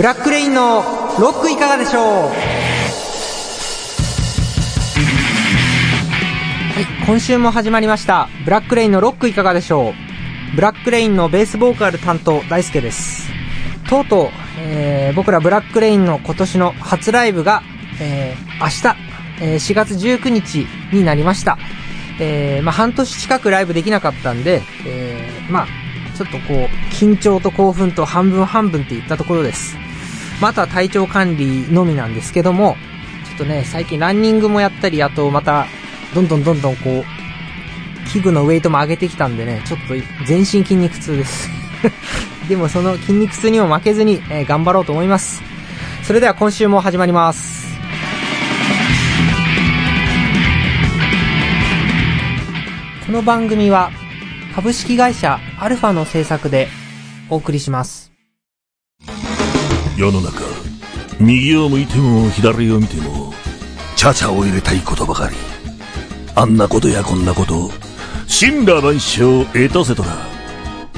ブラックレインのロックいかがでしょう？はい、今週も始まりました。ブラックレインのロックいかがでしょう？ブラックレインのベースボーカル担当、大輔です。とうとう、えー、僕らブラックレインの今年の初ライブが、えー、明日、えー、4月19日になりました。えー、まあ半年近くライブできなかったんで、えー、まあちょっとこう、緊張と興奮と半分半分って言ったところです。まああとは体調管理のみなんですけども、ちょっとね、最近ランニングもやったり、あとまた、どんどんどんどんこう、器具のウェイトも上げてきたんでね、ちょっと全身筋肉痛です。でもその筋肉痛にも負けずに、えー頑張ろうと思います。それでは今週も始まります。この番組は株式会社アルファの制作でお送りします。世の中。右を向いても左を見てもチャチャを入れたいことばかり。あんなことやこんなこと神羅万象エトセトラ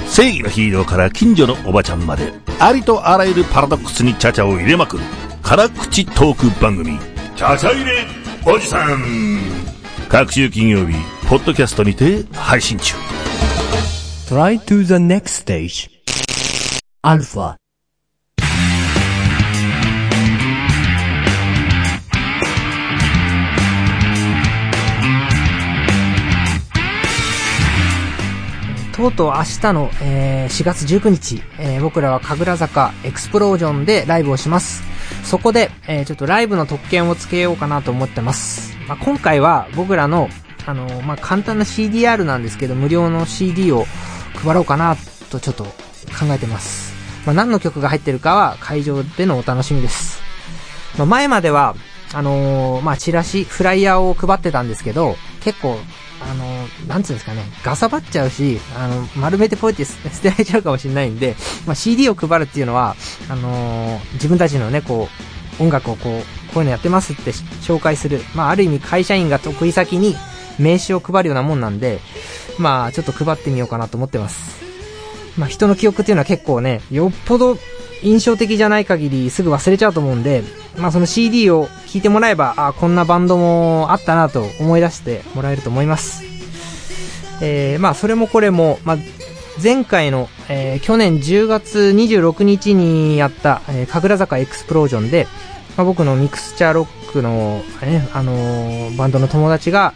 正義のヒーローから近所のおばちゃんまでありとあらゆるパラドックスにチャチャを入れまくる。辛口トーク番組。チャチャ入れおじさん。各週金曜日ポッドキャストにて配信中。Try to the next stage. Alpha. とうとう明日の、えー4月19日、えー僕らは神楽坂エクスプロージョンでライブをします。そこで、えーちょっとライブの特権をつけようかなと思ってます。まあ、今回は僕らの、あのーまあ、簡単な CDR なんですけど、無料の CD を配ろうかなとちょっと考えてます。まあ、何の曲が入ってるかは会場でのお楽しみです。まあ、前までは、あのーまあ、チラシ、フライヤーを配ってたんですけど、結構、なんつうんですかね、ガサばっちゃうし、あの、丸めてポイって 捨てられちゃうかもしれないんで、まあ、CD を配るっていうのは、あのー自分たちのね、こう、音楽をこう、こういうのやってますって紹介する。まあ、ある意味会社員が得意先に名刺を配るようなもんなんで、まあ、ちょっと配ってみようかなと思ってます。まあ、人の記憶っていうのは結構ね、よっぽど印象的じゃない限りすぐ忘れちゃうと思うんで、まあ、その CD を聴いてもらえば、あこんなバンドもあったなと思い出してもらえると思います。えー、まあ、それもこれも、まあ、前回の、えー去年10月26日にやった、えー、神楽坂エクスプロージョンで、まあ、僕のミクスチャーロックの、ね、あのーバンドの友達が、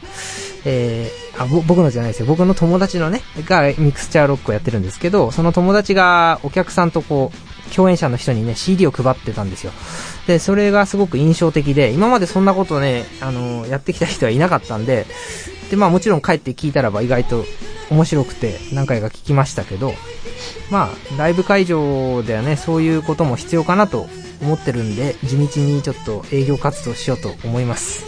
えーあ僕のじゃないですよ。僕の友達のね、がミクスチャーロックをやってるんですけど、その友達がお客さんとこう、共演者の人にね、CD を配ってたんですよ。で、それがすごく印象的で、今までそんなことね、あのーやってきた人はいなかったんで、で、まあもちろん帰って聞いたらば意外と面白くて何回か聞きましたけど、まあ、ライブ会場ではね、そういうことも必要かなと思ってるんで、地道にちょっと営業活動しようと思います。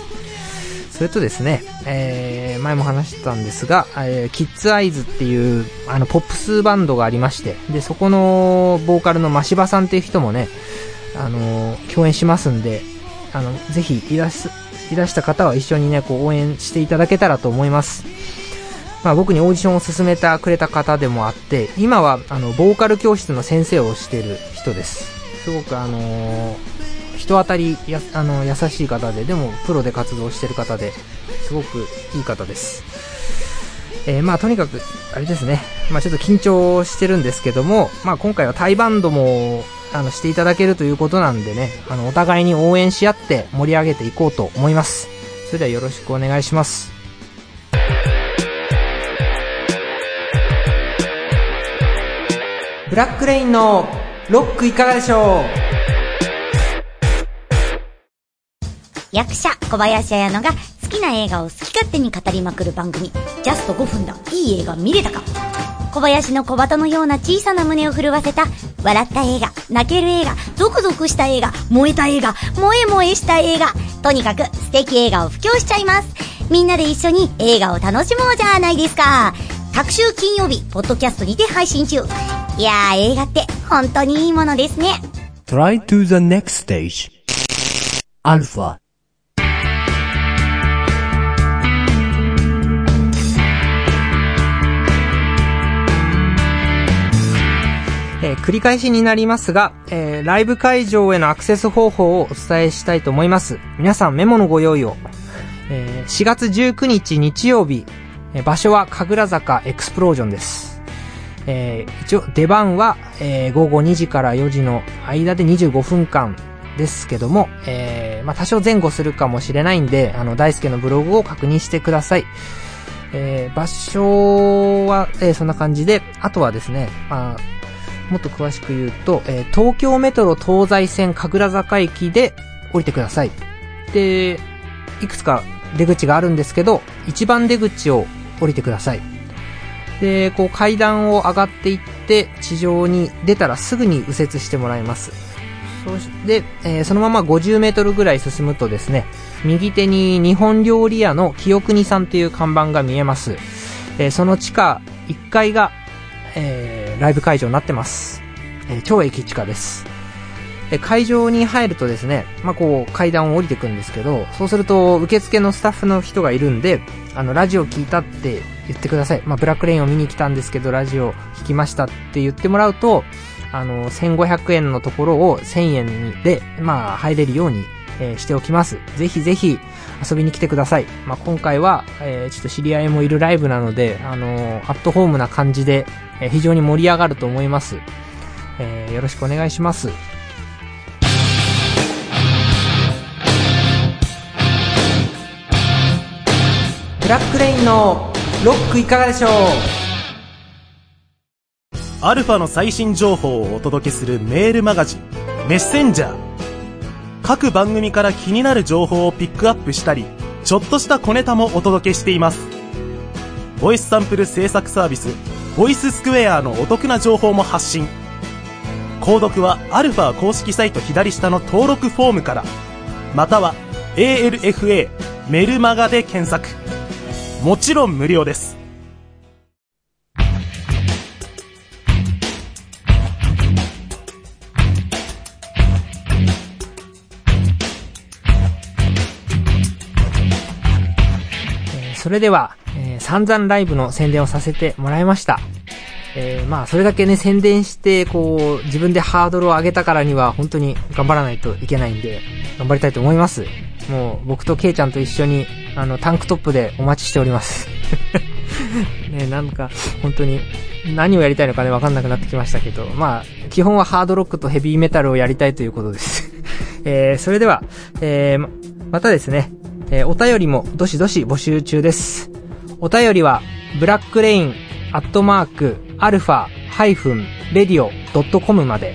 それとですね、えー、前も話したんですが、えー、キッズアイズっていう、あの、ポップスバンドがありまして、で、そこのボーカルの真柴さんっていう人もね、あのー共演しますんで、あの、ぜひいらす、いらした方は一緒にね、こう応援していただけたらと思います。まあ僕にオーディションを勧めてくれた方でもあって、今はあの、ボーカル教室の先生をしてる人です。すごくあのー人当たりや、あの、優しい方で、でもプロで活動してる方で、すごくいい方です。えーまあとにかく、あれですね、まあちょっと緊張してるんですけども、まあ今回はタイバンドも、あの、していただけるということなんでね、あの、お互いに応援し合って盛り上げていこうと思います。それではよろしくお願いします。ブラックレインのロックいかがでしょう？役者小林彩乃が好きな映画を好き勝手に語りまくる番組ジャスト5分だいい映画見れたか？小林の小鳩のような小さな胸を震わせた笑った映画泣ける映画ゾクゾクした映画燃えた映画萌え萌えした映画とにかく素敵映画を布教しちゃいますみんなで一緒に映画を楽しもうじゃないですか各週金曜日ポッドキャストにて配信中いやー映画って本当にいいものですね Try to the next stage. Alpha. うえー繰り返しになりますが、えーライブ会場へのアクセス方法をお伝えしたいと思います。皆さんメモのご用意を。えー4月19日日曜日、場所は神楽坂エクスプロージョンです。えー一応出番は、えー午後2時から4時の間で25分間ですけども、えーまあ多少前後するかもしれないんで、あの、大輔のブログを確認してください。えー場所は、えーそんな感じで、あとはですね、まあ、もっと詳しく言うと、えー東京メトロ東西線神楽坂駅で降りてください。で、いくつか出口があるんですけど、一番出口を降りてください。で、こう階段を上がっていって、地上に出たらすぐに右折してもらいます。そして、えーそのまま50メートルぐらい進むとですね、右手に日本料理屋の清国さんという看板が見えます。えーその地下1階が、えーライブ会場になってます。えー超駅地下です。で、会場に入るとですね、まあ、こう、階段を降りてくんですけど、そうすると、受付のスタッフの人がいるんで、あの、ラジオ聞いたって言ってください。まあ、ブラックレインを見に来たんですけど、ラジオ聞きましたって言ってもらうと、あの、1500円のところを1000円で、まあ、入れるように、えーしておきます。ぜひぜひ遊びに来てください。まあ、今回は、えーちょっと知り合いもいるライブなので、あのアットホームな感じで、えー非常に盛り上がると思います。えーよろしくお願いします。ブラックレインのロックいかがでしょう？アルファの最新情報をお届けするメールマガジン、メッセンジャー。各番組から気になる情報をピックアップしたり、ちょっとした小ネタもお届けしています。ボイスサンプル制作サービス、ボイススクエアのお得な情報も発信。購読はアルファ公式サイト左下の登録フォームから、または ALFA メルマガで検索。もちろん無料です。それでは、えー散々ライブの宣伝をさせてもらいました。えーまあ、それだけね、宣伝して、こう、自分でハードルを上げたからには、本当に頑張らないといけないんで、頑張りたいと思います。もう、僕とケイちゃんと一緒に、あの、タンクトップでお待ちしております。ね、なんか、本当に、何をやりたいのかね、わかんなくなってきましたけど、まあ、基本はハードロックとヘビーメタルをやりたいということです。えーそれでは、えーままたですね、えーお便りもどしどし募集中です。お便りは、ブラックレイン、アットマーク、アルファ、ハイフン、 radio、ドットコムまで。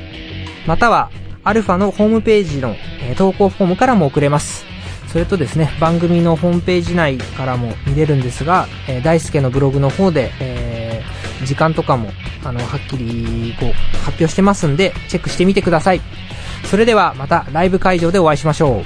または、アルファのホームページの、えー投稿フォームからも送れます。それとですね、番組のホームページ内からも見れるんですが、えー大輔のブログの方で、えー時間とかも、あの、はっきり、こう、発表してますんで、チェックしてみてください。それでは、またライブ会場でお会いしましょう。